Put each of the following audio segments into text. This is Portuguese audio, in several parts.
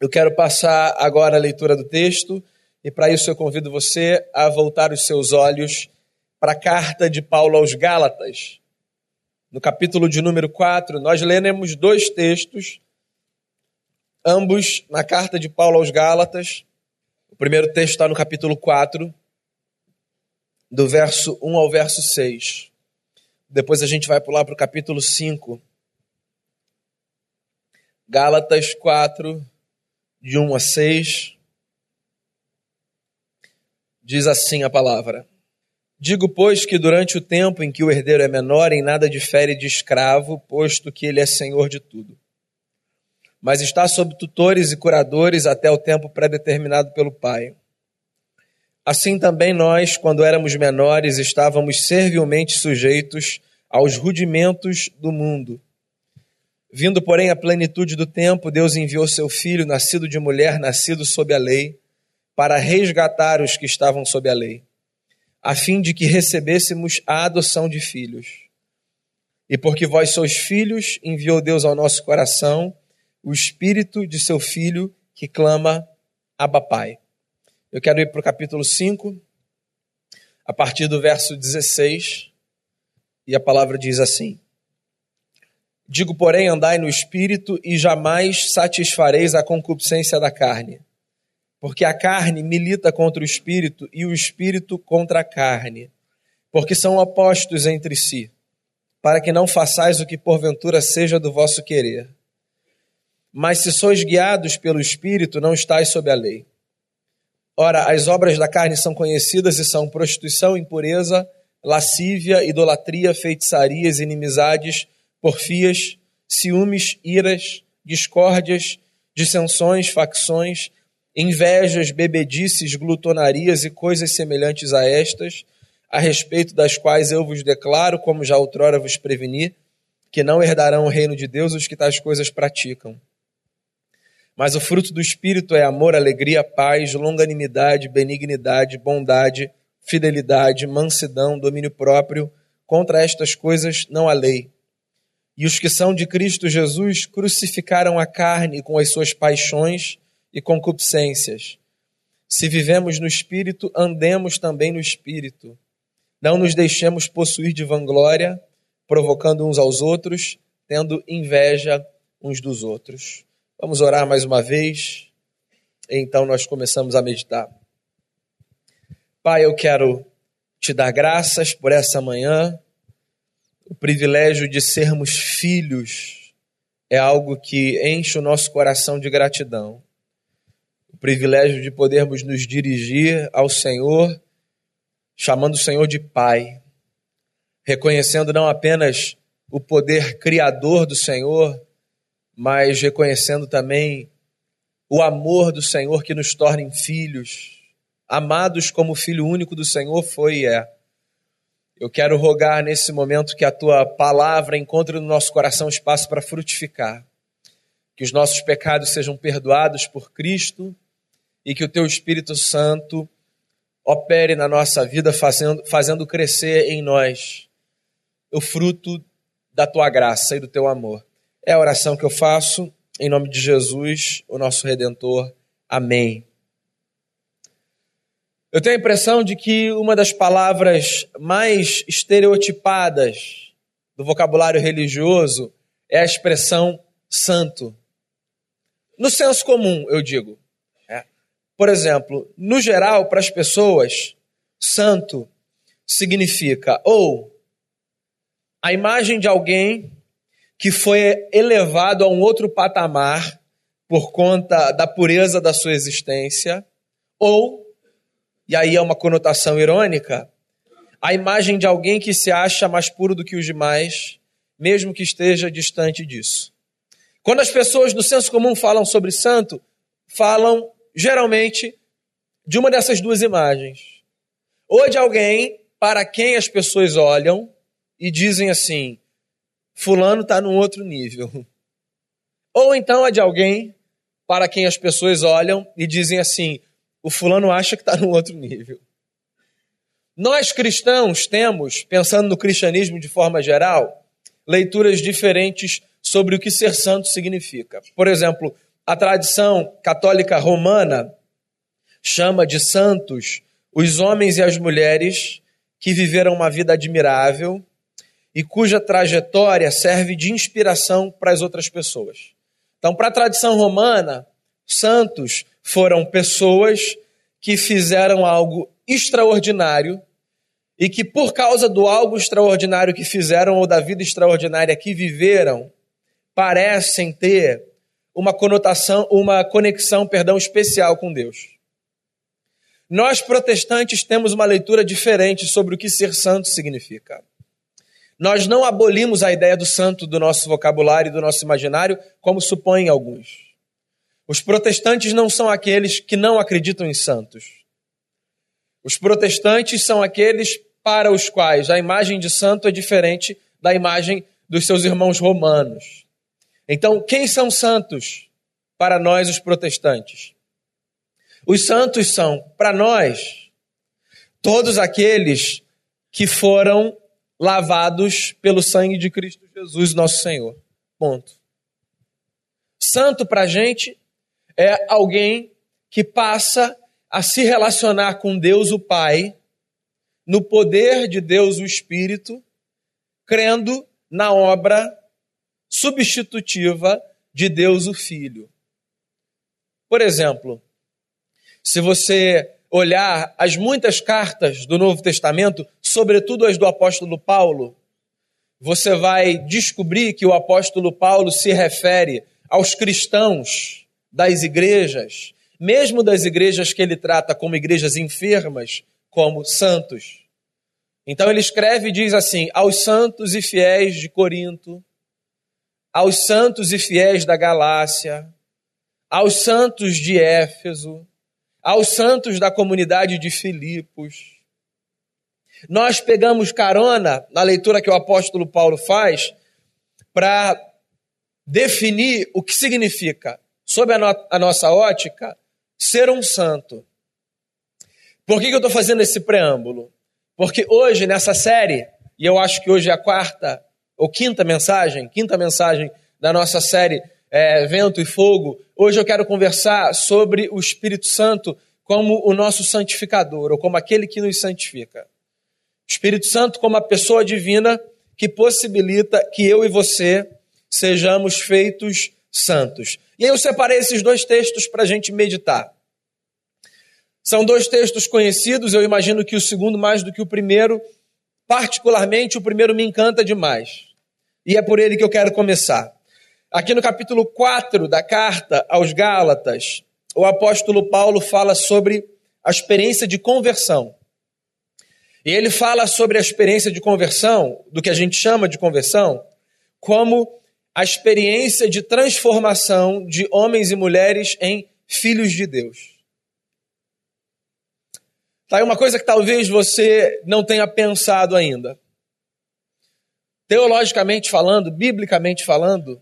Eu quero passar agora a leitura do texto e para isso eu convido você a voltar os seus olhos para a carta de Paulo aos Gálatas. No capítulo de número 4, nós leremos dois textos, ambos na carta de Paulo aos Gálatas. O primeiro texto está no capítulo 4, do verso 1 ao verso 6. Depois a gente vai pular para o capítulo 5. Gálatas 4, de 1 a 6, diz assim a palavra: Digo, pois, que durante o tempo em que o herdeiro é menor, em nada difere de escravo, posto que ele é senhor de tudo. Mas está sob tutores e curadores até o tempo predeterminado pelo Pai. Assim também nós, quando éramos menores, estávamos servilmente sujeitos aos rudimentos do mundo. Vindo, porém, a plenitude do tempo, Deus enviou seu filho, nascido de mulher, nascido sob a lei, para resgatar os que estavam sob a lei, a fim de que recebêssemos a adoção de filhos. E porque vós sois filhos, enviou Deus ao nosso coração o espírito de seu filho que clama Abba Pai. Eu quero ir para o capítulo 5, a partir do verso 16, e a palavra diz assim. Digo, porém, andai no espírito e jamais satisfareis a concupiscência da carne. Porque a carne milita contra o espírito e o espírito contra a carne, porque são opostos entre si, para que não façais o que porventura seja do vosso querer. Mas se sois guiados pelo espírito, não estáis sob a lei. Ora, as obras da carne são conhecidas e são prostituição, impureza, lascívia, idolatria, feitiçarias, inimizades, porfias, ciúmes, iras, discórdias, dissensões, facções, invejas, bebedices, glutonarias e coisas semelhantes a estas, a respeito das quais eu vos declaro, como já outrora vos preveni, que não herdarão o reino de Deus os que tais coisas praticam. Mas o fruto do Espírito é amor, alegria, paz, longanimidade, benignidade, bondade, fidelidade, mansidão, domínio próprio. Contra estas coisas não há lei. E os que são de Cristo Jesus crucificaram a carne com as suas paixões e concupiscências. Se vivemos no Espírito, andemos também no Espírito. Não nos deixemos possuir de vanglória, provocando uns aos outros, tendo inveja uns dos outros. Vamos orar mais uma vez, então nós começamos a meditar. Pai, eu quero te dar graças por essa manhã o privilégio de sermos filhos é algo que enche o nosso coração de gratidão. O privilégio de podermos nos dirigir ao Senhor, chamando o Senhor de Pai, reconhecendo não apenas o poder criador do Senhor, mas reconhecendo também o amor do Senhor que nos torna filhos, amados como Filho único do Senhor foi e é. Eu quero rogar nesse momento que a tua palavra encontre no nosso coração espaço para frutificar, que os nossos pecados sejam perdoados por Cristo e que o teu Espírito Santo opere na nossa vida, fazendo, fazendo crescer em nós o fruto da tua graça e do teu amor. É a oração que eu faço em nome de Jesus, o nosso Redentor. Amém. Eu tenho a impressão de que uma das palavras mais estereotipadas do vocabulário religioso é a expressão santo. No senso comum, eu digo. É. Por exemplo, no geral, para as pessoas, santo significa ou a imagem de alguém que foi elevado a um outro patamar por conta da pureza da sua existência, ou e aí é uma conotação irônica, a imagem de alguém que se acha mais puro do que os demais, mesmo que esteja distante disso. Quando as pessoas do senso comum falam sobre santo, falam geralmente de uma dessas duas imagens. Ou de alguém para quem as pessoas olham e dizem assim: Fulano está num outro nível. Ou então é de alguém para quem as pessoas olham e dizem assim: o fulano acha que está num outro nível. Nós cristãos temos, pensando no cristianismo de forma geral, leituras diferentes sobre o que ser santo significa. Por exemplo, A tradição católica romana chama de santos os homens e as mulheres que viveram uma vida admirável e cuja trajetória serve de inspiração para as outras pessoas. Então, para a tradição romana, santos foram pessoas que fizeram algo extraordinário e que, por causa do algo extraordinário que fizeram ou da vida extraordinária que viveram, parecem ter uma conotação, uma conexão, perdão, especial com Deus. Nós protestantes temos uma leitura diferente sobre o que ser santo significa. Nós não abolimos a ideia do santo do nosso vocabulário e do nosso imaginário, como supõem alguns. Os protestantes não são aqueles que não acreditam em santos. Os protestantes são aqueles para os quais a imagem de santo é diferente da imagem dos seus irmãos romanos. Então, quem são santos para nós, os protestantes? Os santos são, para nós, todos aqueles que foram lavados pelo sangue de Cristo Jesus, nosso Senhor. Ponto. Santo para a gente é alguém que passa a se relacionar com Deus o Pai, no poder de Deus o Espírito, crendo na obra substitutiva de Deus o Filho. Por exemplo, se você olhar as muitas cartas do Novo Testamento, sobretudo as do apóstolo Paulo, você vai descobrir que o apóstolo Paulo se refere aos cristãos das igrejas, mesmo das igrejas que ele trata como igrejas enfermas, como santos. Então ele escreve e diz assim: aos santos e fiéis de Corinto, aos santos e fiéis da Galácia, aos santos de Éfeso, aos santos da comunidade de Filipos. Nós pegamos carona na leitura que o apóstolo Paulo faz para definir o que significa, sob a, no a, nossa ótica, ser um santo. Por que, que eu estou fazendo esse preâmbulo? Porque hoje, nessa série, e eu acho que hoje é a quarta ou quinta mensagem, quinta mensagem da nossa série é, Vento e Fogo, hoje eu quero conversar sobre o Espírito Santo como o nosso santificador, ou como aquele que nos santifica. O Espírito Santo como a pessoa divina que possibilita que eu e você sejamos feitos santos. E aí eu separei esses dois textos para a gente meditar. São dois textos conhecidos, eu imagino que o segundo mais do que o primeiro, particularmente o primeiro me encanta demais. E é por ele que eu quero começar. Aqui no capítulo 4 da carta aos Gálatas, o apóstolo Paulo fala sobre a experiência de conversão. E ele fala sobre a experiência de conversão, do que a gente chama de conversão, como a experiência de transformação de homens e mulheres em filhos de Deus. Tá aí uma coisa que talvez você não tenha pensado ainda. Teologicamente falando, biblicamente falando,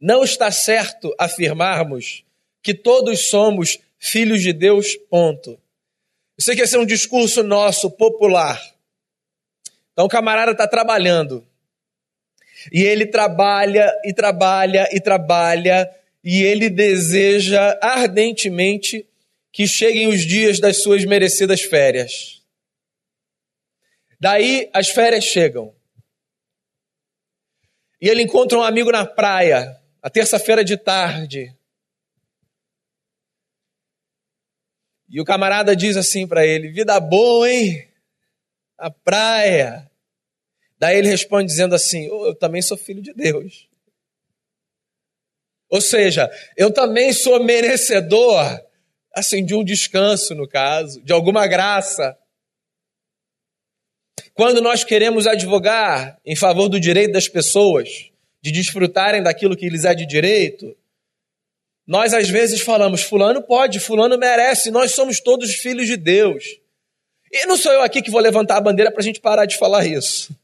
não está certo afirmarmos que todos somos filhos de Deus, ponto. Eu sei que esse é um discurso nosso, popular. Então o camarada está trabalhando. E ele trabalha e trabalha e trabalha, e ele deseja ardentemente que cheguem os dias das suas merecidas férias. Daí as férias chegam. E ele encontra um amigo na praia a terça-feira de tarde. E o camarada diz assim para ele: Vida boa, hein? A praia. Daí ele responde dizendo assim: oh, Eu também sou filho de Deus. Ou seja, eu também sou merecedor, assim, de um descanso, no caso, de alguma graça. Quando nós queremos advogar em favor do direito das pessoas, de desfrutarem daquilo que lhes é de direito, nós às vezes falamos: Fulano pode, Fulano merece, nós somos todos filhos de Deus. E não sou eu aqui que vou levantar a bandeira para a gente parar de falar isso.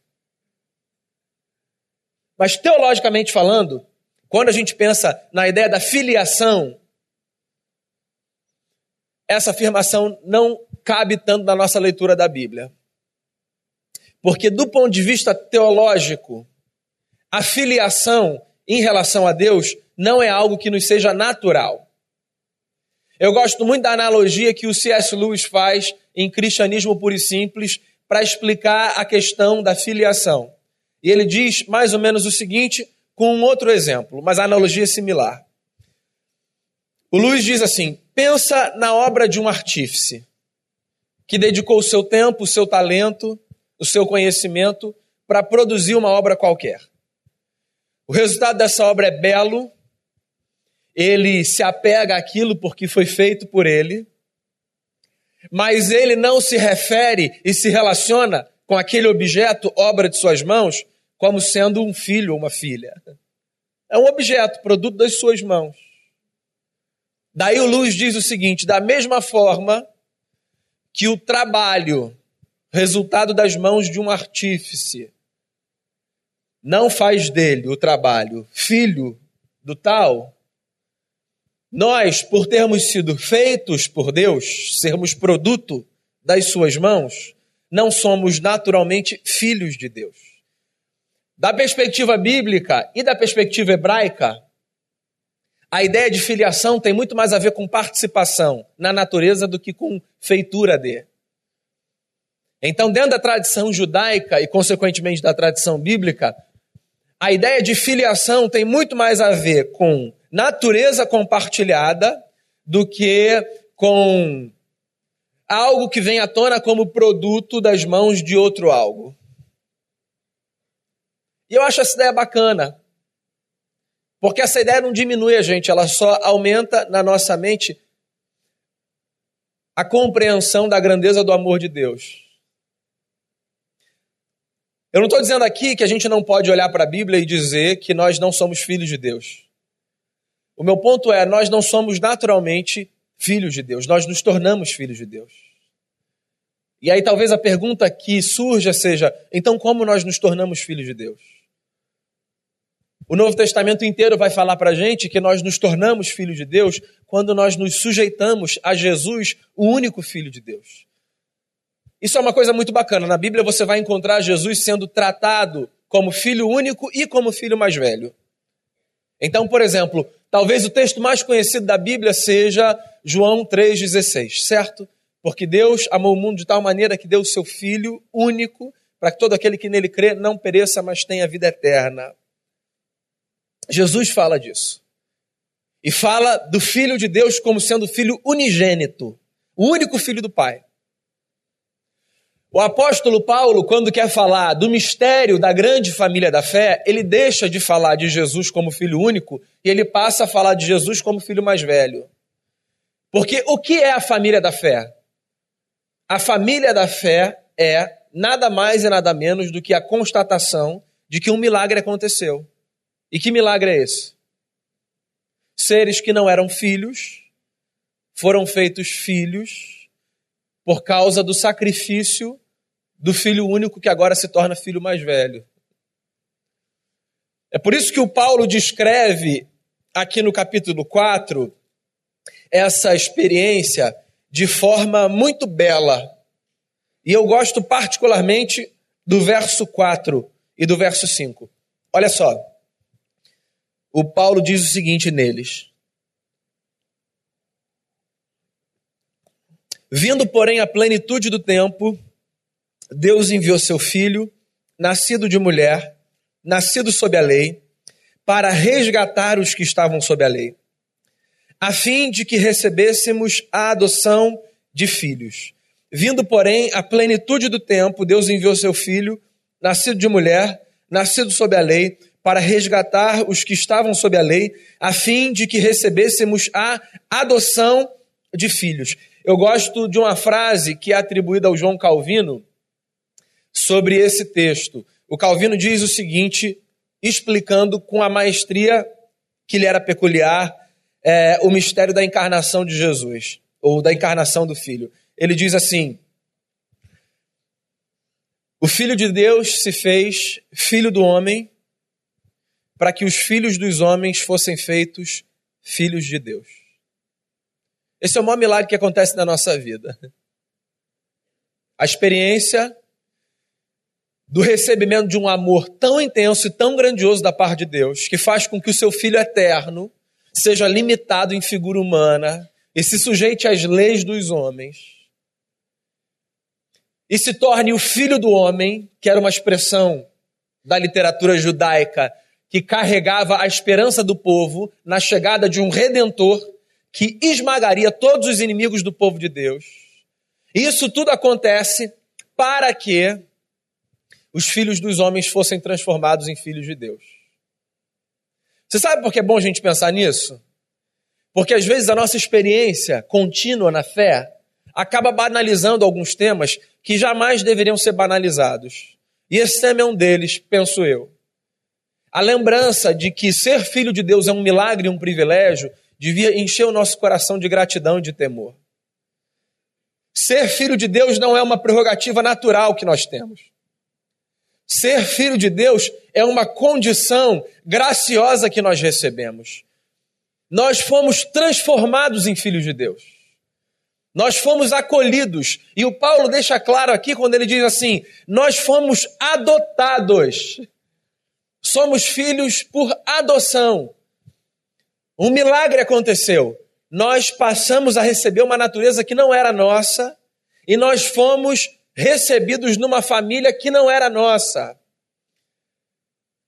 Mas teologicamente falando, quando a gente pensa na ideia da filiação, essa afirmação não cabe tanto na nossa leitura da Bíblia. Porque, do ponto de vista teológico, a filiação em relação a Deus não é algo que nos seja natural. Eu gosto muito da analogia que o C.S. Lewis faz em Cristianismo Puro e Simples para explicar a questão da filiação. E ele diz mais ou menos o seguinte, com um outro exemplo, mas a analogia é similar. O Luiz diz assim: pensa na obra de um artífice que dedicou o seu tempo, o seu talento, o seu conhecimento para produzir uma obra qualquer. O resultado dessa obra é belo, ele se apega àquilo porque foi feito por ele, mas ele não se refere e se relaciona com aquele objeto, obra de suas mãos, como sendo um filho ou uma filha. É um objeto, produto das suas mãos. Daí o Luz diz o seguinte: da mesma forma que o trabalho, resultado das mãos de um artífice, não faz dele o trabalho filho do tal, nós, por termos sido feitos por Deus, sermos produto das suas mãos, não somos naturalmente filhos de Deus. Da perspectiva bíblica e da perspectiva hebraica, a ideia de filiação tem muito mais a ver com participação na natureza do que com feitura de. Então, dentro da tradição judaica e, consequentemente, da tradição bíblica, a ideia de filiação tem muito mais a ver com natureza compartilhada do que com algo que vem à tona como produto das mãos de outro algo. E eu acho essa ideia bacana, porque essa ideia não diminui a gente, ela só aumenta na nossa mente a compreensão da grandeza do amor de Deus. Eu não estou dizendo aqui que a gente não pode olhar para a Bíblia e dizer que nós não somos filhos de Deus. O meu ponto é: nós não somos naturalmente filhos de Deus, nós nos tornamos filhos de Deus. E aí talvez a pergunta que surja seja: então como nós nos tornamos filhos de Deus? O Novo Testamento inteiro vai falar para a gente que nós nos tornamos filhos de Deus quando nós nos sujeitamos a Jesus, o único Filho de Deus. Isso é uma coisa muito bacana. Na Bíblia você vai encontrar Jesus sendo tratado como filho único e como filho mais velho. Então, por exemplo, talvez o texto mais conhecido da Bíblia seja João 3,16, certo? Porque Deus amou o mundo de tal maneira que deu o seu Filho único para que todo aquele que nele crê não pereça, mas tenha vida eterna. Jesus fala disso. E fala do Filho de Deus como sendo filho unigênito, o único filho do Pai. O apóstolo Paulo, quando quer falar do mistério da grande família da fé, ele deixa de falar de Jesus como filho único e ele passa a falar de Jesus como filho mais velho. Porque o que é a família da fé? A família da fé é nada mais e nada menos do que a constatação de que um milagre aconteceu. E que milagre é esse? Seres que não eram filhos foram feitos filhos por causa do sacrifício do filho único que agora se torna filho mais velho. É por isso que o Paulo descreve aqui no capítulo 4 essa experiência de forma muito bela. E eu gosto particularmente do verso 4 e do verso 5. Olha só o Paulo diz o seguinte neles: Vindo, porém, a plenitude do tempo, Deus enviou seu filho, nascido de mulher, nascido sob a lei, para resgatar os que estavam sob a lei, a fim de que recebêssemos a adoção de filhos. Vindo, porém, a plenitude do tempo, Deus enviou seu filho, nascido de mulher, nascido sob a lei, para resgatar os que estavam sob a lei, a fim de que recebêssemos a adoção de filhos. Eu gosto de uma frase que é atribuída ao João Calvino sobre esse texto. O Calvino diz o seguinte, explicando com a maestria que lhe era peculiar é, o mistério da encarnação de Jesus, ou da encarnação do Filho. Ele diz assim: O Filho de Deus se fez filho do homem para que os filhos dos homens fossem feitos filhos de Deus. Esse é o maior milagre que acontece na nossa vida. A experiência do recebimento de um amor tão intenso e tão grandioso da parte de Deus, que faz com que o seu filho eterno seja limitado em figura humana e se sujeite às leis dos homens, e se torne o filho do homem, que era uma expressão da literatura judaica que carregava a esperança do povo na chegada de um redentor que esmagaria todos os inimigos do povo de Deus. Isso tudo acontece para que os filhos dos homens fossem transformados em filhos de Deus. Você sabe por que é bom a gente pensar nisso? Porque às vezes a nossa experiência contínua na fé acaba banalizando alguns temas que jamais deveriam ser banalizados. E esse tema é um deles, penso eu. A lembrança de que ser filho de Deus é um milagre e um privilégio devia encher o nosso coração de gratidão e de temor. Ser filho de Deus não é uma prerrogativa natural que nós temos. Ser filho de Deus é uma condição graciosa que nós recebemos. Nós fomos transformados em filhos de Deus. Nós fomos acolhidos. E o Paulo deixa claro aqui quando ele diz assim: nós fomos adotados. Somos filhos por adoção. Um milagre aconteceu. Nós passamos a receber uma natureza que não era nossa e nós fomos recebidos numa família que não era nossa.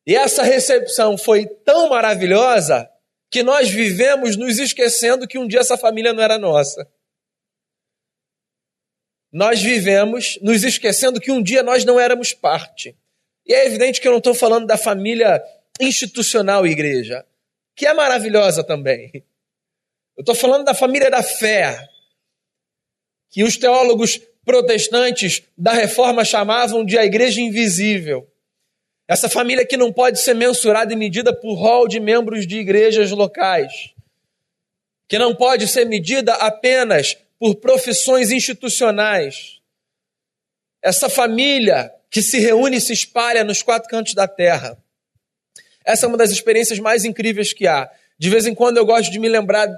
E essa recepção foi tão maravilhosa que nós vivemos nos esquecendo que um dia essa família não era nossa. Nós vivemos nos esquecendo que um dia nós não éramos parte. E é evidente que eu não estou falando da família institucional igreja, que é maravilhosa também. Eu estou falando da família da fé, que os teólogos protestantes da reforma chamavam de a igreja invisível. Essa família que não pode ser mensurada e medida por rol de membros de igrejas locais, que não pode ser medida apenas por profissões institucionais. Essa família que se reúne e se espalha nos quatro cantos da terra. Essa é uma das experiências mais incríveis que há. De vez em quando eu gosto de me lembrar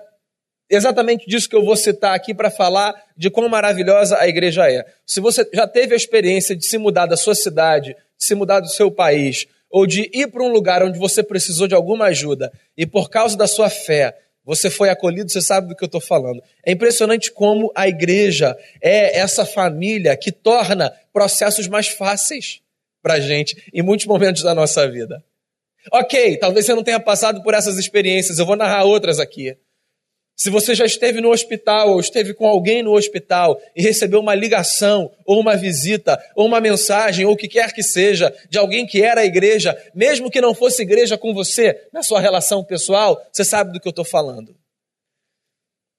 exatamente disso que eu vou citar aqui para falar de quão maravilhosa a igreja é. Se você já teve a experiência de se mudar da sua cidade, de se mudar do seu país, ou de ir para um lugar onde você precisou de alguma ajuda e por causa da sua fé você foi acolhido, você sabe do que eu estou falando. É impressionante como a igreja é essa família que torna processos mais fáceis para a gente em muitos momentos da nossa vida. Ok, talvez você não tenha passado por essas experiências, eu vou narrar outras aqui. Se você já esteve no hospital ou esteve com alguém no hospital e recebeu uma ligação, ou uma visita, ou uma mensagem, ou o que quer que seja, de alguém que era a igreja, mesmo que não fosse igreja com você, na sua relação pessoal, você sabe do que eu estou falando.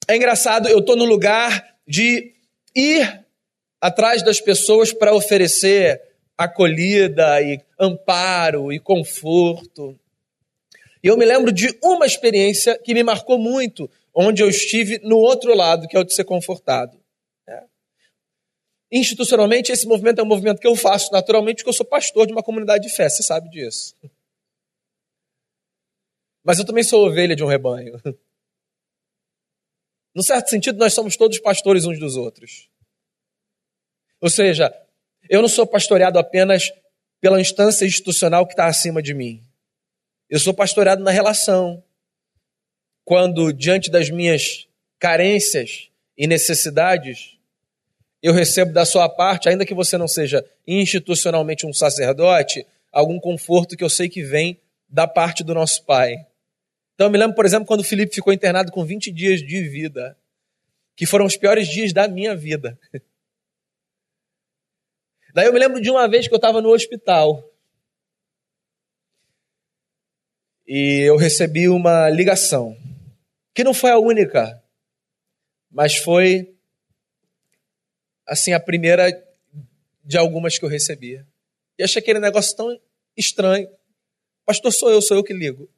É engraçado, eu estou no lugar de ir atrás das pessoas para oferecer acolhida e amparo e conforto. E eu me lembro de uma experiência que me marcou muito onde eu estive no outro lado, que é o de ser confortado. É. Institucionalmente, esse movimento é um movimento que eu faço naturalmente, porque eu sou pastor de uma comunidade de fé, você sabe disso. Mas eu também sou ovelha de um rebanho. No certo sentido, nós somos todos pastores uns dos outros. Ou seja, eu não sou pastoreado apenas pela instância institucional que está acima de mim. Eu sou pastoreado na relação, quando, diante das minhas carências e necessidades, eu recebo da sua parte, ainda que você não seja institucionalmente um sacerdote, algum conforto que eu sei que vem da parte do nosso Pai. Então eu me lembro, por exemplo, quando o Felipe ficou internado com 20 dias de vida, que foram os piores dias da minha vida. Daí eu me lembro de uma vez que eu estava no hospital. E eu recebi uma ligação que não foi a única, mas foi assim a primeira de algumas que eu recebi. E achei aquele negócio tão estranho. Pastor, sou eu, sou eu que ligo.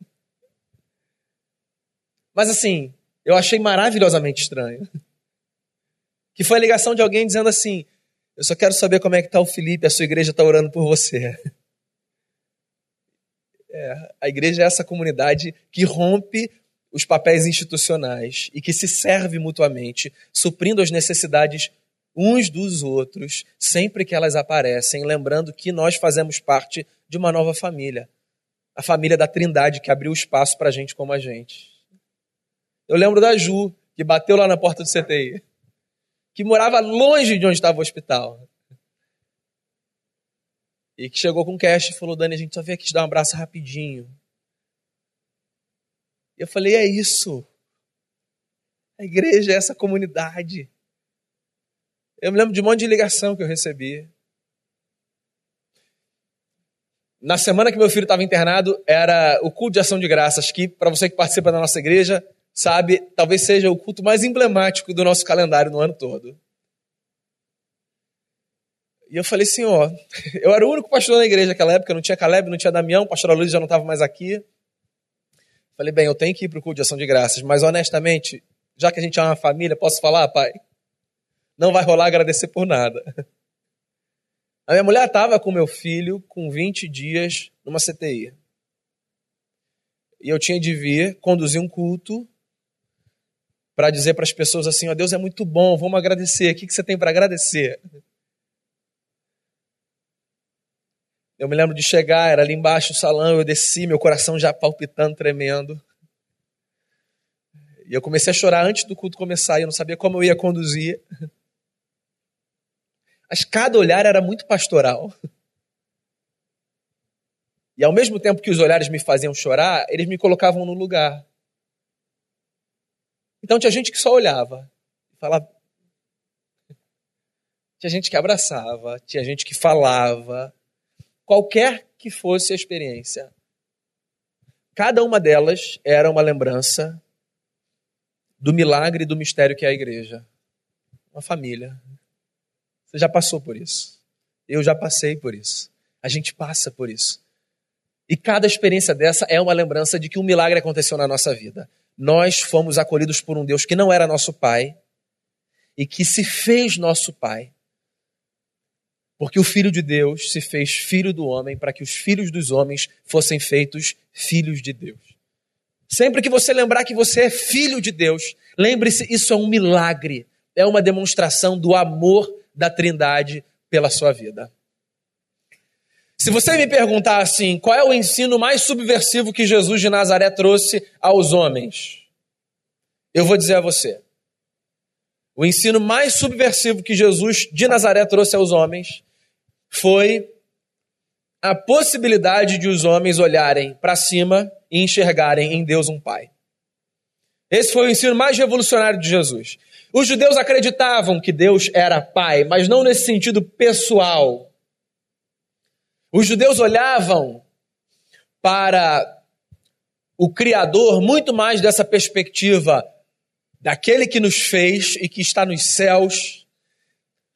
Mas assim, eu achei maravilhosamente estranho. Que foi a ligação de alguém dizendo assim: Eu só quero saber como é que está o Felipe, a sua igreja está orando por você. É, a igreja é essa comunidade que rompe os papéis institucionais e que se serve mutuamente, suprindo as necessidades uns dos outros sempre que elas aparecem, lembrando que nós fazemos parte de uma nova família. A família da Trindade que abriu espaço para gente como a gente. Eu lembro da Ju, que bateu lá na porta do CTI, que morava longe de onde estava o hospital. E que chegou com cash e falou: Dani, a gente só veio aqui te dar um abraço rapidinho. E eu falei: é isso. A igreja é essa comunidade. Eu me lembro de um monte de ligação que eu recebi. Na semana que meu filho estava internado, era o culto de ação de graças, que, para você que participa da nossa igreja, sabe, talvez seja o culto mais emblemático do nosso calendário no ano todo. E eu falei ó, eu era o único pastor na igreja naquela época, não tinha Caleb, não tinha Damião, o pastor Luiz já não estava mais aqui. Falei, bem, eu tenho que ir para o culto de ação de graças, mas honestamente, já que a gente é uma família, posso falar, pai? Não vai rolar agradecer por nada. A minha mulher estava com meu filho com 20 dias numa CTI. E eu tinha de vir conduzir um culto para dizer para as pessoas assim: ó, Deus é muito bom, vamos agradecer. O que, que você tem para agradecer? Eu me lembro de chegar, era ali embaixo o salão, eu desci, meu coração já palpitando, tremendo. E eu comecei a chorar antes do culto começar, e eu não sabia como eu ia conduzir. Mas cada olhar era muito pastoral. E ao mesmo tempo que os olhares me faziam chorar, eles me colocavam no lugar. Então tinha gente que só olhava, falava. Tinha gente que abraçava, tinha gente que falava, qualquer que fosse a experiência. Cada uma delas era uma lembrança do milagre e do mistério que é a igreja. Uma família. Você já passou por isso. Eu já passei por isso. A gente passa por isso. E cada experiência dessa é uma lembrança de que um milagre aconteceu na nossa vida. Nós fomos acolhidos por um Deus que não era nosso pai e que se fez nosso pai. Porque o Filho de Deus se fez filho do homem para que os filhos dos homens fossem feitos filhos de Deus. Sempre que você lembrar que você é filho de Deus, lembre-se, isso é um milagre, é uma demonstração do amor da Trindade pela sua vida. Se você me perguntar assim, qual é o ensino mais subversivo que Jesus de Nazaré trouxe aos homens? Eu vou dizer a você. O ensino mais subversivo que Jesus de Nazaré trouxe aos homens foi a possibilidade de os homens olharem para cima e enxergarem em Deus um Pai. Esse foi o ensino mais revolucionário de Jesus. Os judeus acreditavam que Deus era Pai, mas não nesse sentido pessoal. Os judeus olhavam para o Criador muito mais dessa perspectiva daquele que nos fez e que está nos céus,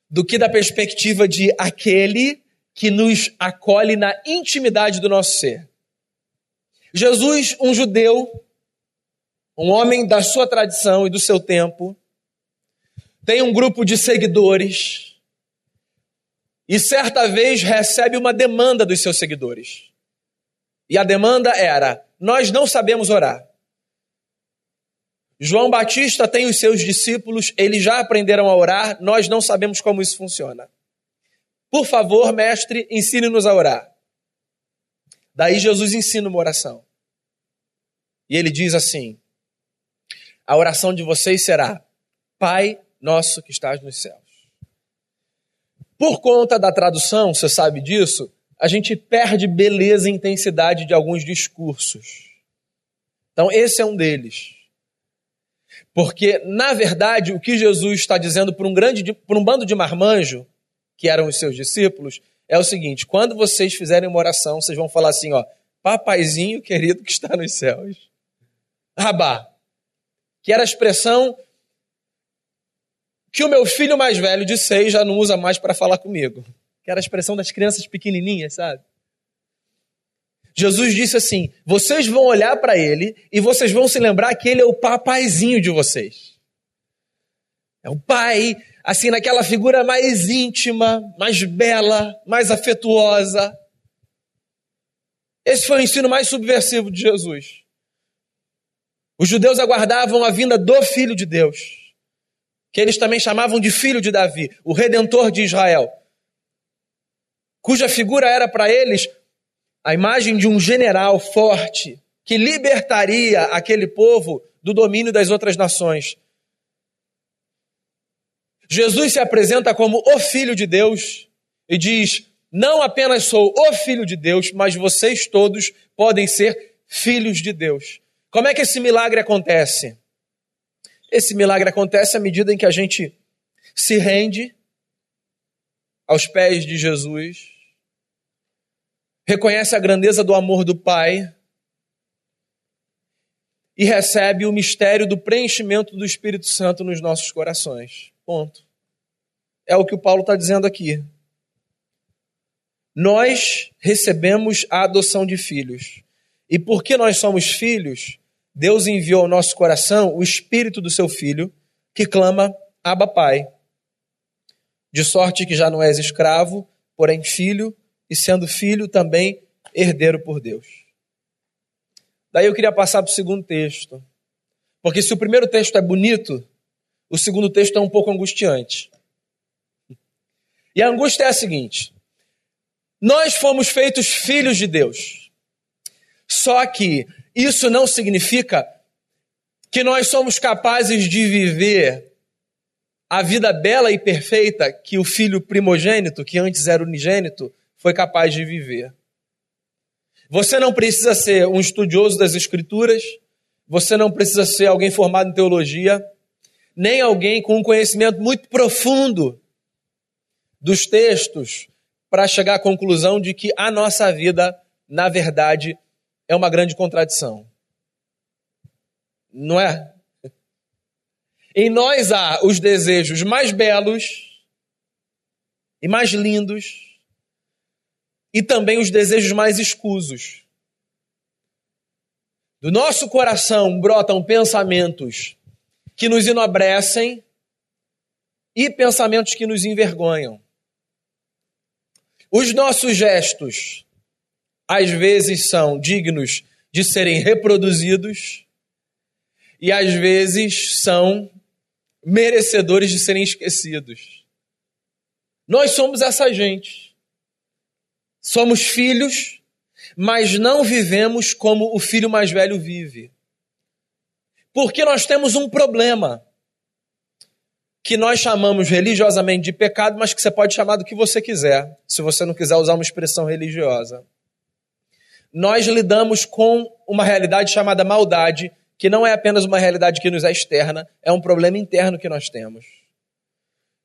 do que da perspectiva de aquele que nos acolhe na intimidade do nosso ser. Jesus, um judeu, um homem da sua tradição e do seu tempo, tem um grupo de seguidores e certa vez recebe uma demanda dos seus seguidores. E a demanda era: nós não sabemos orar. João Batista tem os seus discípulos, eles já aprenderam a orar, nós não sabemos como isso funciona. Por favor, mestre, ensine-nos a orar. Daí Jesus ensina uma oração. E ele diz assim: A oração de vocês será: Pai nosso que estás nos céus. Por conta da tradução, você sabe disso, a gente perde beleza e intensidade de alguns discursos. Então, esse é um deles. Porque, na verdade, o que Jesus está dizendo para um, grande, para um bando de marmanjo que eram os seus discípulos, é o seguinte: quando vocês fizerem uma oração, vocês vão falar assim, ó, papaizinho querido que está nos céus. Rabá. Que era a expressão que o meu filho mais velho de seis já não usa mais para falar comigo. Que era a expressão das crianças pequenininhas, sabe? Jesus disse assim: vocês vão olhar para ele e vocês vão se lembrar que ele é o papaizinho de vocês. É o pai assim, naquela figura mais íntima, mais bela, mais afetuosa. Esse foi o ensino mais subversivo de Jesus. Os judeus aguardavam a vinda do Filho de Deus. Que eles também chamavam de filho de Davi, o redentor de Israel, cuja figura era para eles a imagem de um general forte que libertaria aquele povo do domínio das outras nações. Jesus se apresenta como o Filho de Deus e diz: Não apenas sou o Filho de Deus, mas vocês todos podem ser filhos de Deus. Como é que esse milagre acontece? Esse milagre acontece à medida em que a gente se rende aos pés de Jesus, reconhece a grandeza do amor do Pai e recebe o mistério do preenchimento do Espírito Santo nos nossos corações. Ponto. É o que o Paulo está dizendo aqui. Nós recebemos a adoção de filhos. E porque nós somos filhos, Deus enviou ao nosso coração o espírito do seu filho, que clama: Abba, Pai. De sorte que já não és escravo, porém filho, e sendo filho também herdeiro por Deus. Daí eu queria passar para o segundo texto. Porque se o primeiro texto é bonito, o segundo texto é um pouco angustiante. E a angústia é a seguinte: nós fomos feitos filhos de Deus. Só que isso não significa que nós somos capazes de viver a vida bela e perfeita que o filho primogênito, que antes era unigênito, foi capaz de viver. Você não precisa ser um estudioso das Escrituras, você não precisa ser alguém formado em teologia, nem alguém com um conhecimento muito profundo dos textos para chegar à conclusão de que a nossa vida, na verdade, é uma grande contradição. Não é? Em nós há os desejos mais belos e mais lindos e também os desejos mais escusos. Do nosso coração brotam pensamentos que nos enobrecem e pensamentos que nos envergonham. Os nossos gestos, às vezes, são dignos de serem reproduzidos e às vezes são merecedores de serem esquecidos. Nós somos essa gente. Somos filhos, mas não vivemos como o filho mais velho vive. Porque nós temos um problema que nós chamamos religiosamente de pecado, mas que você pode chamar do que você quiser, se você não quiser usar uma expressão religiosa. Nós lidamos com uma realidade chamada maldade, que não é apenas uma realidade que nos é externa, é um problema interno que nós temos.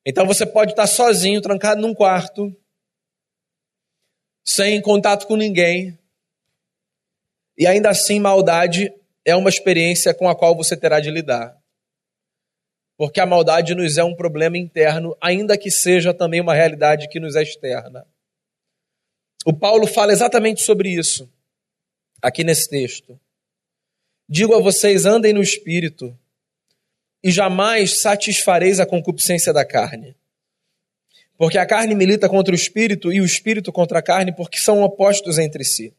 Então você pode estar sozinho, trancado num quarto, sem contato com ninguém. E ainda assim, maldade é uma experiência com a qual você terá de lidar. Porque a maldade nos é um problema interno, ainda que seja também uma realidade que nos é externa. O Paulo fala exatamente sobre isso, aqui nesse texto. Digo a vocês: andem no espírito, e jamais satisfareis a concupiscência da carne. Porque a carne milita contra o espírito e o espírito contra a carne, porque são opostos entre si.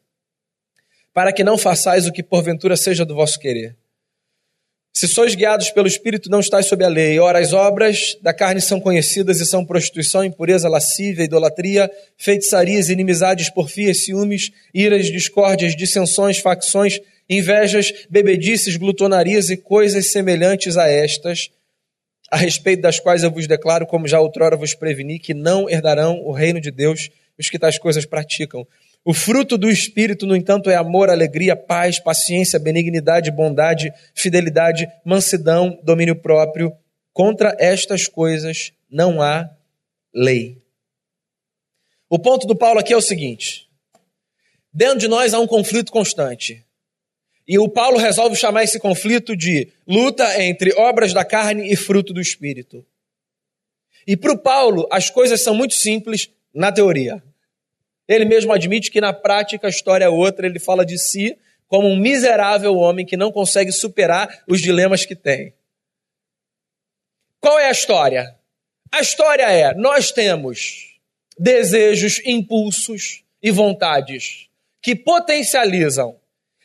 Para que não façais o que porventura seja do vosso querer. Se sois guiados pelo Espírito, não estáis sob a lei. Ora, as obras da carne são conhecidas e são prostituição, impureza, lascívia, idolatria, feitiçarias, inimizades, porfias, ciúmes, iras, discórdias, dissensões, facções, invejas, bebedices, glutonarias e coisas semelhantes a estas, a respeito das quais eu vos declaro, como já outrora vos preveni, que não herdarão o reino de Deus os que tais coisas praticam. O fruto do Espírito, no entanto, é amor, alegria, paz, paciência, benignidade, bondade, fidelidade, mansidão, domínio próprio. Contra estas coisas não há lei. O ponto do Paulo aqui é o seguinte: dentro de nós há um conflito constante. E o Paulo resolve chamar esse conflito de luta entre obras da carne e fruto do espírito. E para o Paulo, as coisas são muito simples na teoria. Ele mesmo admite que na prática a história é outra, ele fala de si como um miserável homem que não consegue superar os dilemas que tem. Qual é a história? A história é: nós temos desejos, impulsos e vontades que potencializam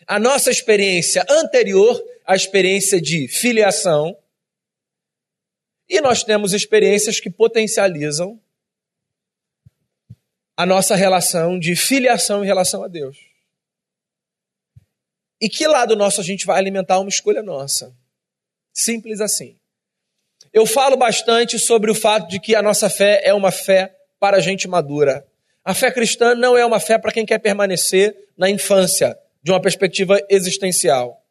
a nossa experiência anterior à experiência de filiação E nós temos experiências que potencializam a nossa relação de filiação em relação a Deus. E que lado nosso a gente vai alimentar uma escolha nossa? Simples assim. Eu falo bastante sobre o fato de que a nossa fé é uma fé para gente madura. A fé cristã não é uma fé para quem quer permanecer na infância, de uma perspectiva existencial.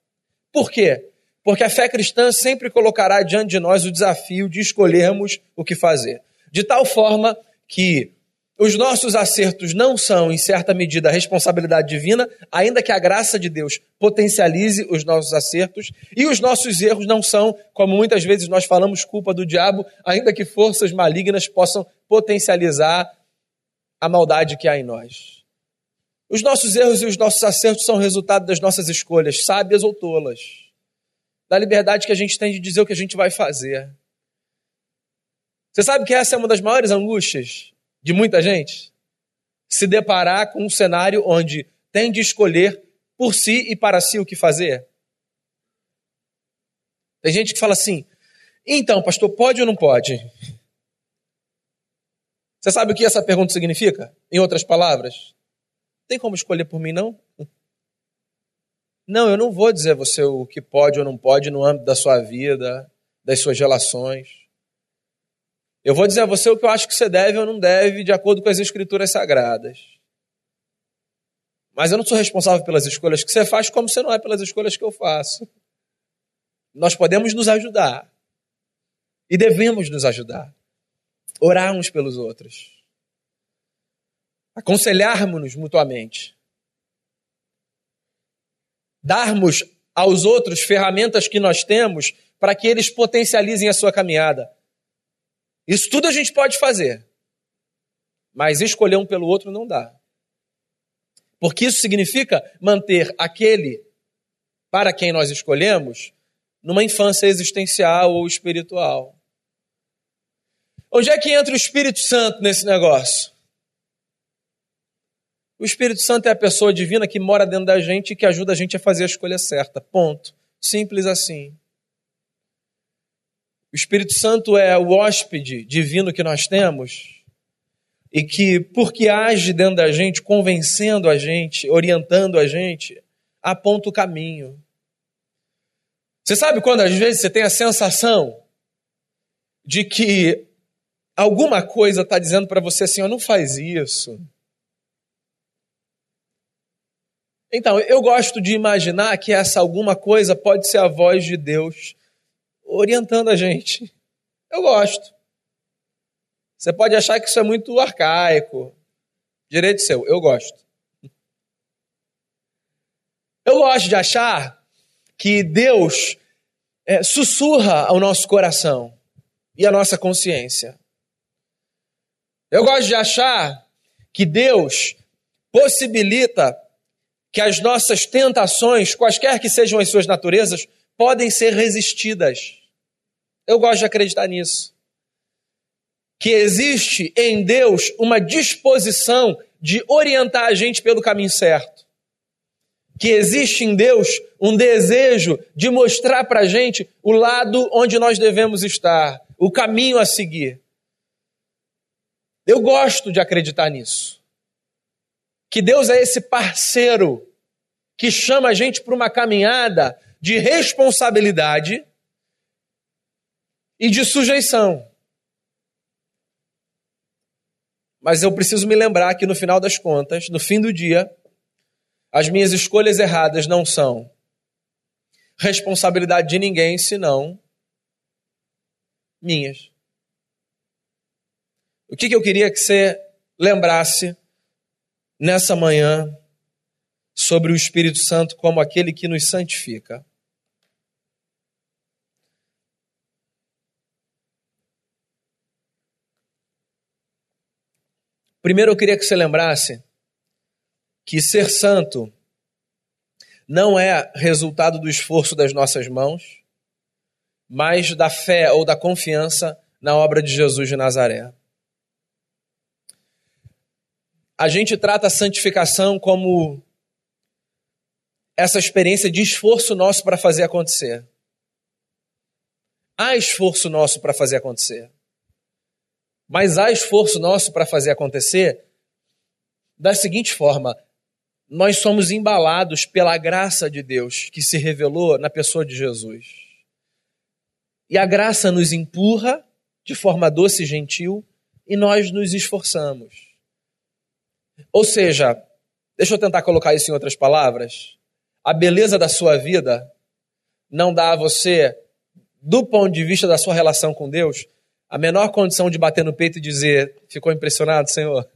Por quê? Porque a fé cristã sempre colocará diante de nós o desafio de escolhermos o que fazer. De tal forma que os nossos acertos não são, em certa medida, responsabilidade divina, ainda que a graça de Deus potencialize os nossos acertos, e os nossos erros não são, como muitas vezes nós falamos, culpa do diabo, ainda que forças malignas possam potencializar a maldade que há em nós. Os nossos erros e os nossos acertos são resultado das nossas escolhas, sábias ou tolas, da liberdade que a gente tem de dizer o que a gente vai fazer. Você sabe que essa é uma das maiores angústias de muita gente se deparar com um cenário onde tem de escolher por si e para si o que fazer? Tem gente que fala assim: então, pastor, pode ou não pode? Você sabe o que essa pergunta significa? Em outras palavras, tem como escolher por mim, não? Não, eu não vou dizer a você o que pode ou não pode no âmbito da sua vida, das suas relações. Eu vou dizer a você o que eu acho que você deve ou não deve, de acordo com as escrituras sagradas. Mas eu não sou responsável pelas escolhas que você faz, como você não é pelas escolhas que eu faço. Nós podemos nos ajudar. E devemos nos ajudar. Orar uns pelos outros. Aconselharmos-nos mutuamente. Darmos aos outros ferramentas que nós temos para que eles potencializem a sua caminhada. Isso tudo a gente pode fazer. Mas escolher um pelo outro não dá. Porque isso significa manter aquele para quem nós escolhemos numa infância existencial ou espiritual. Onde é que entra o Espírito Santo nesse negócio? O Espírito Santo é a pessoa divina que mora dentro da gente e que ajuda a gente a fazer a escolha certa. Ponto. Simples assim. O Espírito Santo é o hóspede divino que nós temos e que, porque age dentro da gente, convencendo a gente, orientando a gente, aponta o caminho. Você sabe quando às vezes você tem a sensação de que alguma coisa está dizendo para você assim: oh, não faz isso. Então, eu gosto de imaginar que essa alguma coisa pode ser a voz de Deus orientando a gente. Eu gosto. Você pode achar que isso é muito arcaico. Direito seu, eu gosto. Eu gosto de achar que Deus é, sussurra ao nosso coração e à nossa consciência. Eu gosto de achar que Deus possibilita que as nossas tentações, quaisquer que sejam as suas naturezas, podem ser resistidas. Eu gosto de acreditar nisso. Que existe em Deus uma disposição de orientar a gente pelo caminho certo. Que existe em Deus um desejo de mostrar para a gente o lado onde nós devemos estar, o caminho a seguir. Eu gosto de acreditar nisso. Que Deus é esse parceiro que chama a gente para uma caminhada de responsabilidade e de sujeição. Mas eu preciso me lembrar que no final das contas, no fim do dia, as minhas escolhas erradas não são responsabilidade de ninguém, senão minhas. O que, que eu queria que você lembrasse nessa manhã sobre o Espírito Santo como aquele que nos santifica? Primeiro eu queria que você lembrasse que ser santo não é resultado do esforço das nossas mãos, mas da fé ou da confiança na obra de Jesus de Nazaré. A gente trata a santificação como essa experiência de esforço nosso para fazer acontecer. há esforço nosso para fazer acontecer. Mas há esforço nosso para fazer acontecer da seguinte forma: nós somos embalados pela graça de Deus que se revelou na pessoa de Jesus. E a graça nos empurra de forma doce e gentil e nós nos esforçamos. Ou seja, deixa eu tentar colocar isso em outras palavras. A beleza da sua vida não dá a você, do ponto de vista da sua relação com Deus, a menor condição de bater no peito e dizer: Ficou impressionado, Senhor?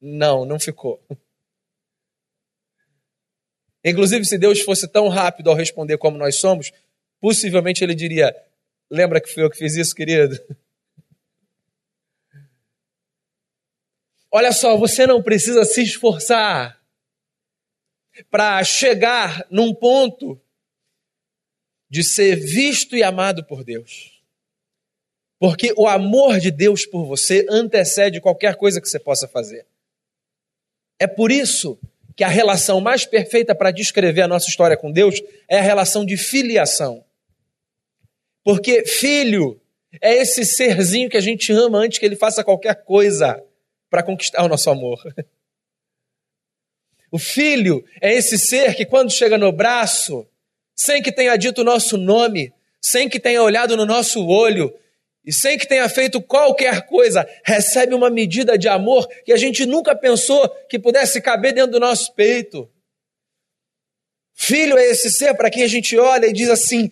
Não, não ficou. Inclusive, se Deus fosse tão rápido ao responder como nós somos, possivelmente ele diria: Lembra que fui eu que fiz isso, querido? Olha só, você não precisa se esforçar para chegar num ponto de ser visto e amado por Deus. Porque o amor de Deus por você antecede qualquer coisa que você possa fazer. É por isso que a relação mais perfeita para descrever a nossa história com Deus é a relação de filiação. Porque filho é esse serzinho que a gente ama antes que ele faça qualquer coisa para conquistar o nosso amor. O filho é esse ser que, quando chega no braço, sem que tenha dito o nosso nome, sem que tenha olhado no nosso olho e sem que tenha feito qualquer coisa, recebe uma medida de amor que a gente nunca pensou que pudesse caber dentro do nosso peito. Filho é esse ser para quem a gente olha e diz assim: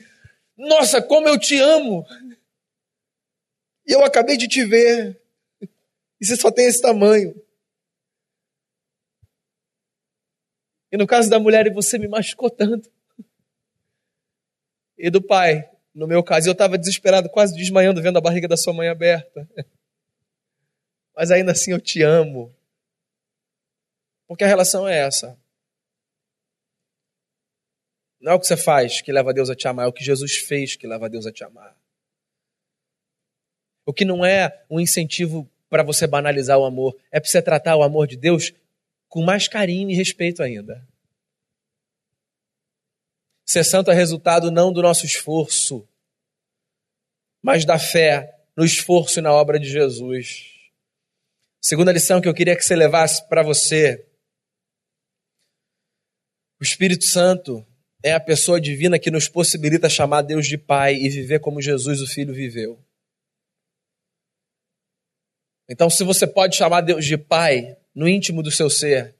Nossa, como eu te amo! E eu acabei de te ver, e você só tem esse tamanho. E no caso da mulher, você me machucou tanto. E do pai, no meu caso, eu estava desesperado, quase desmaiando, vendo a barriga da sua mãe aberta. Mas ainda assim eu te amo. Porque a relação é essa. Não é o que você faz que leva Deus a te amar, é o que Jesus fez que leva Deus a te amar. O que não é um incentivo para você banalizar o amor, é para você tratar o amor de Deus com mais carinho e respeito ainda. Ser santo é resultado não do nosso esforço, mas da fé no esforço e na obra de Jesus. Segunda lição que eu queria que você levasse para você. O Espírito Santo é a pessoa divina que nos possibilita chamar Deus de Pai e viver como Jesus, o Filho, viveu. Então, se você pode chamar Deus de Pai, no íntimo do seu ser,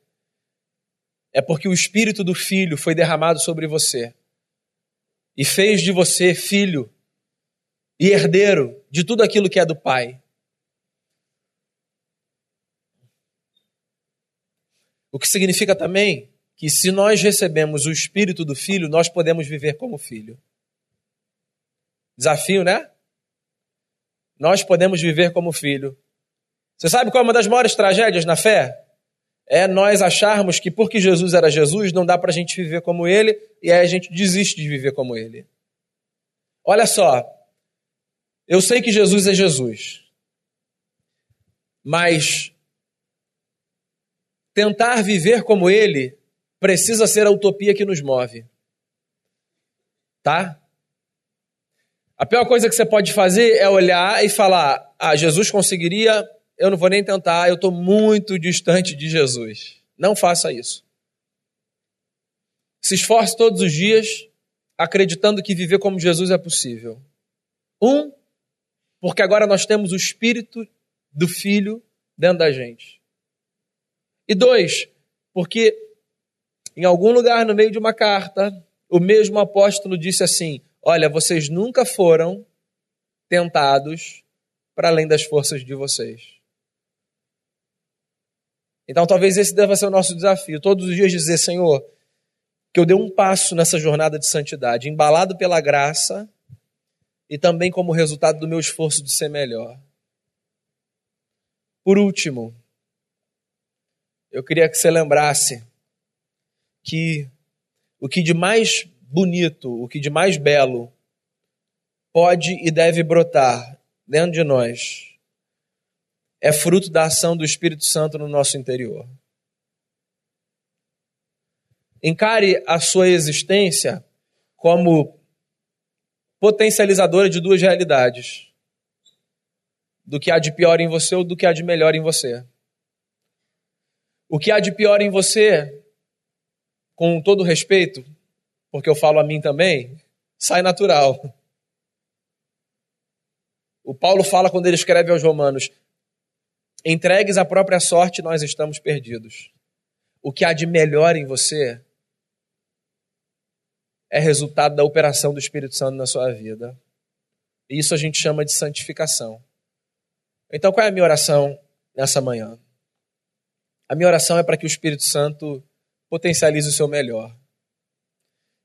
é porque o Espírito do Filho foi derramado sobre você e fez de você filho e herdeiro de tudo aquilo que é do Pai. O que significa também que se nós recebemos o Espírito do Filho, nós podemos viver como filho. Desafio, né? Nós podemos viver como filho. Você sabe qual é uma das maiores tragédias na fé? É nós acharmos que porque Jesus era Jesus, não dá para a gente viver como ele, e aí a gente desiste de viver como ele. Olha só, eu sei que Jesus é Jesus, mas tentar viver como ele precisa ser a utopia que nos move. Tá? A pior coisa que você pode fazer é olhar e falar: ah, Jesus conseguiria eu não vou nem tentar, eu estou muito distante de Jesus. Não faça isso. Se esforce todos os dias acreditando que viver como Jesus é possível. Um, porque agora nós temos o Espírito do Filho dentro da gente. E dois, porque em algum lugar no meio de uma carta, o mesmo apóstolo disse assim: Olha, vocês nunca foram tentados para além das forças de vocês. Então talvez esse deva ser o nosso desafio. Todos os dias dizer, Senhor, que eu dê um passo nessa jornada de santidade, embalado pela graça e também como resultado do meu esforço de ser melhor. Por último, eu queria que você lembrasse que o que de mais bonito, o que de mais belo pode e deve brotar dentro de nós é fruto da ação do Espírito Santo no nosso interior. Encare a sua existência como potencializadora de duas realidades: do que há de pior em você ou do que há de melhor em você. O que há de pior em você, com todo respeito, porque eu falo a mim também, sai natural. O Paulo fala quando ele escreve aos Romanos: entregues à própria sorte, nós estamos perdidos. O que há de melhor em você é resultado da operação do Espírito Santo na sua vida. E isso a gente chama de santificação. Então, qual é a minha oração nessa manhã? A minha oração é para que o Espírito Santo potencialize o seu melhor.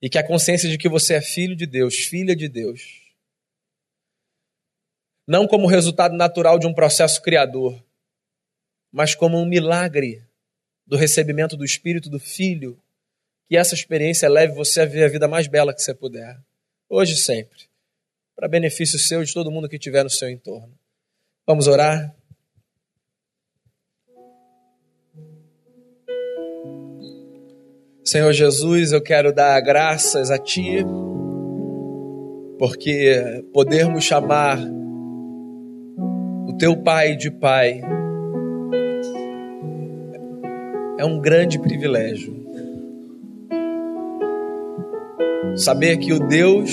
E que a consciência de que você é filho de Deus, filha de Deus, não como resultado natural de um processo criador, mas como um milagre do recebimento do Espírito do Filho que essa experiência leve você a viver a vida mais bela que você puder, hoje e sempre, para benefício seu e de todo mundo que estiver no seu entorno. Vamos orar? Senhor Jesus, eu quero dar graças a Ti, porque podermos chamar o Teu Pai de Pai é um grande privilégio. Saber que o Deus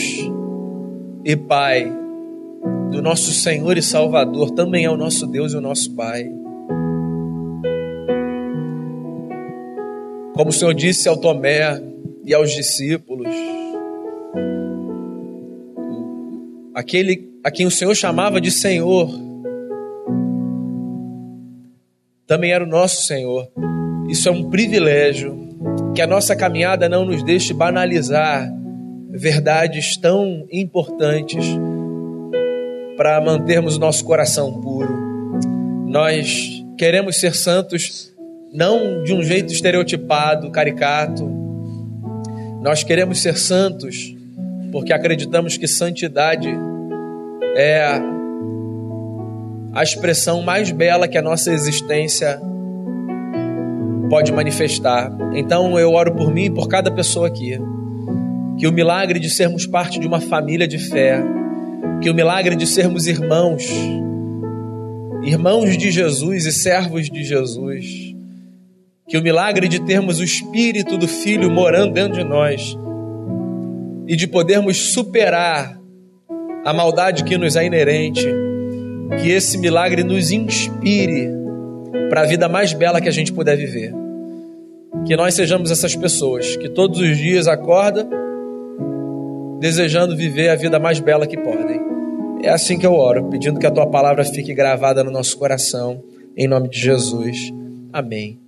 e Pai do nosso Senhor e Salvador também é o nosso Deus e o nosso Pai. Como o Senhor disse ao Tomé e aos discípulos, aquele a quem o Senhor chamava de Senhor, também era o nosso Senhor. Isso é um privilégio que a nossa caminhada não nos deixe banalizar verdades tão importantes para mantermos nosso coração puro. Nós queremos ser santos não de um jeito estereotipado, caricato. Nós queremos ser santos porque acreditamos que santidade é a expressão mais bela que a nossa existência pode manifestar. Então eu oro por mim e por cada pessoa aqui. Que o milagre de sermos parte de uma família de fé, que o milagre de sermos irmãos, irmãos de Jesus e servos de Jesus, que o milagre de termos o Espírito do Filho morando dentro de nós. E de podermos superar a maldade que nos é inerente, que esse milagre nos inspire para a vida mais bela que a gente puder viver. Que nós sejamos essas pessoas que todos os dias acorda desejando viver a vida mais bela que podem. É assim que eu oro, pedindo que a tua palavra fique gravada no nosso coração, em nome de Jesus. Amém.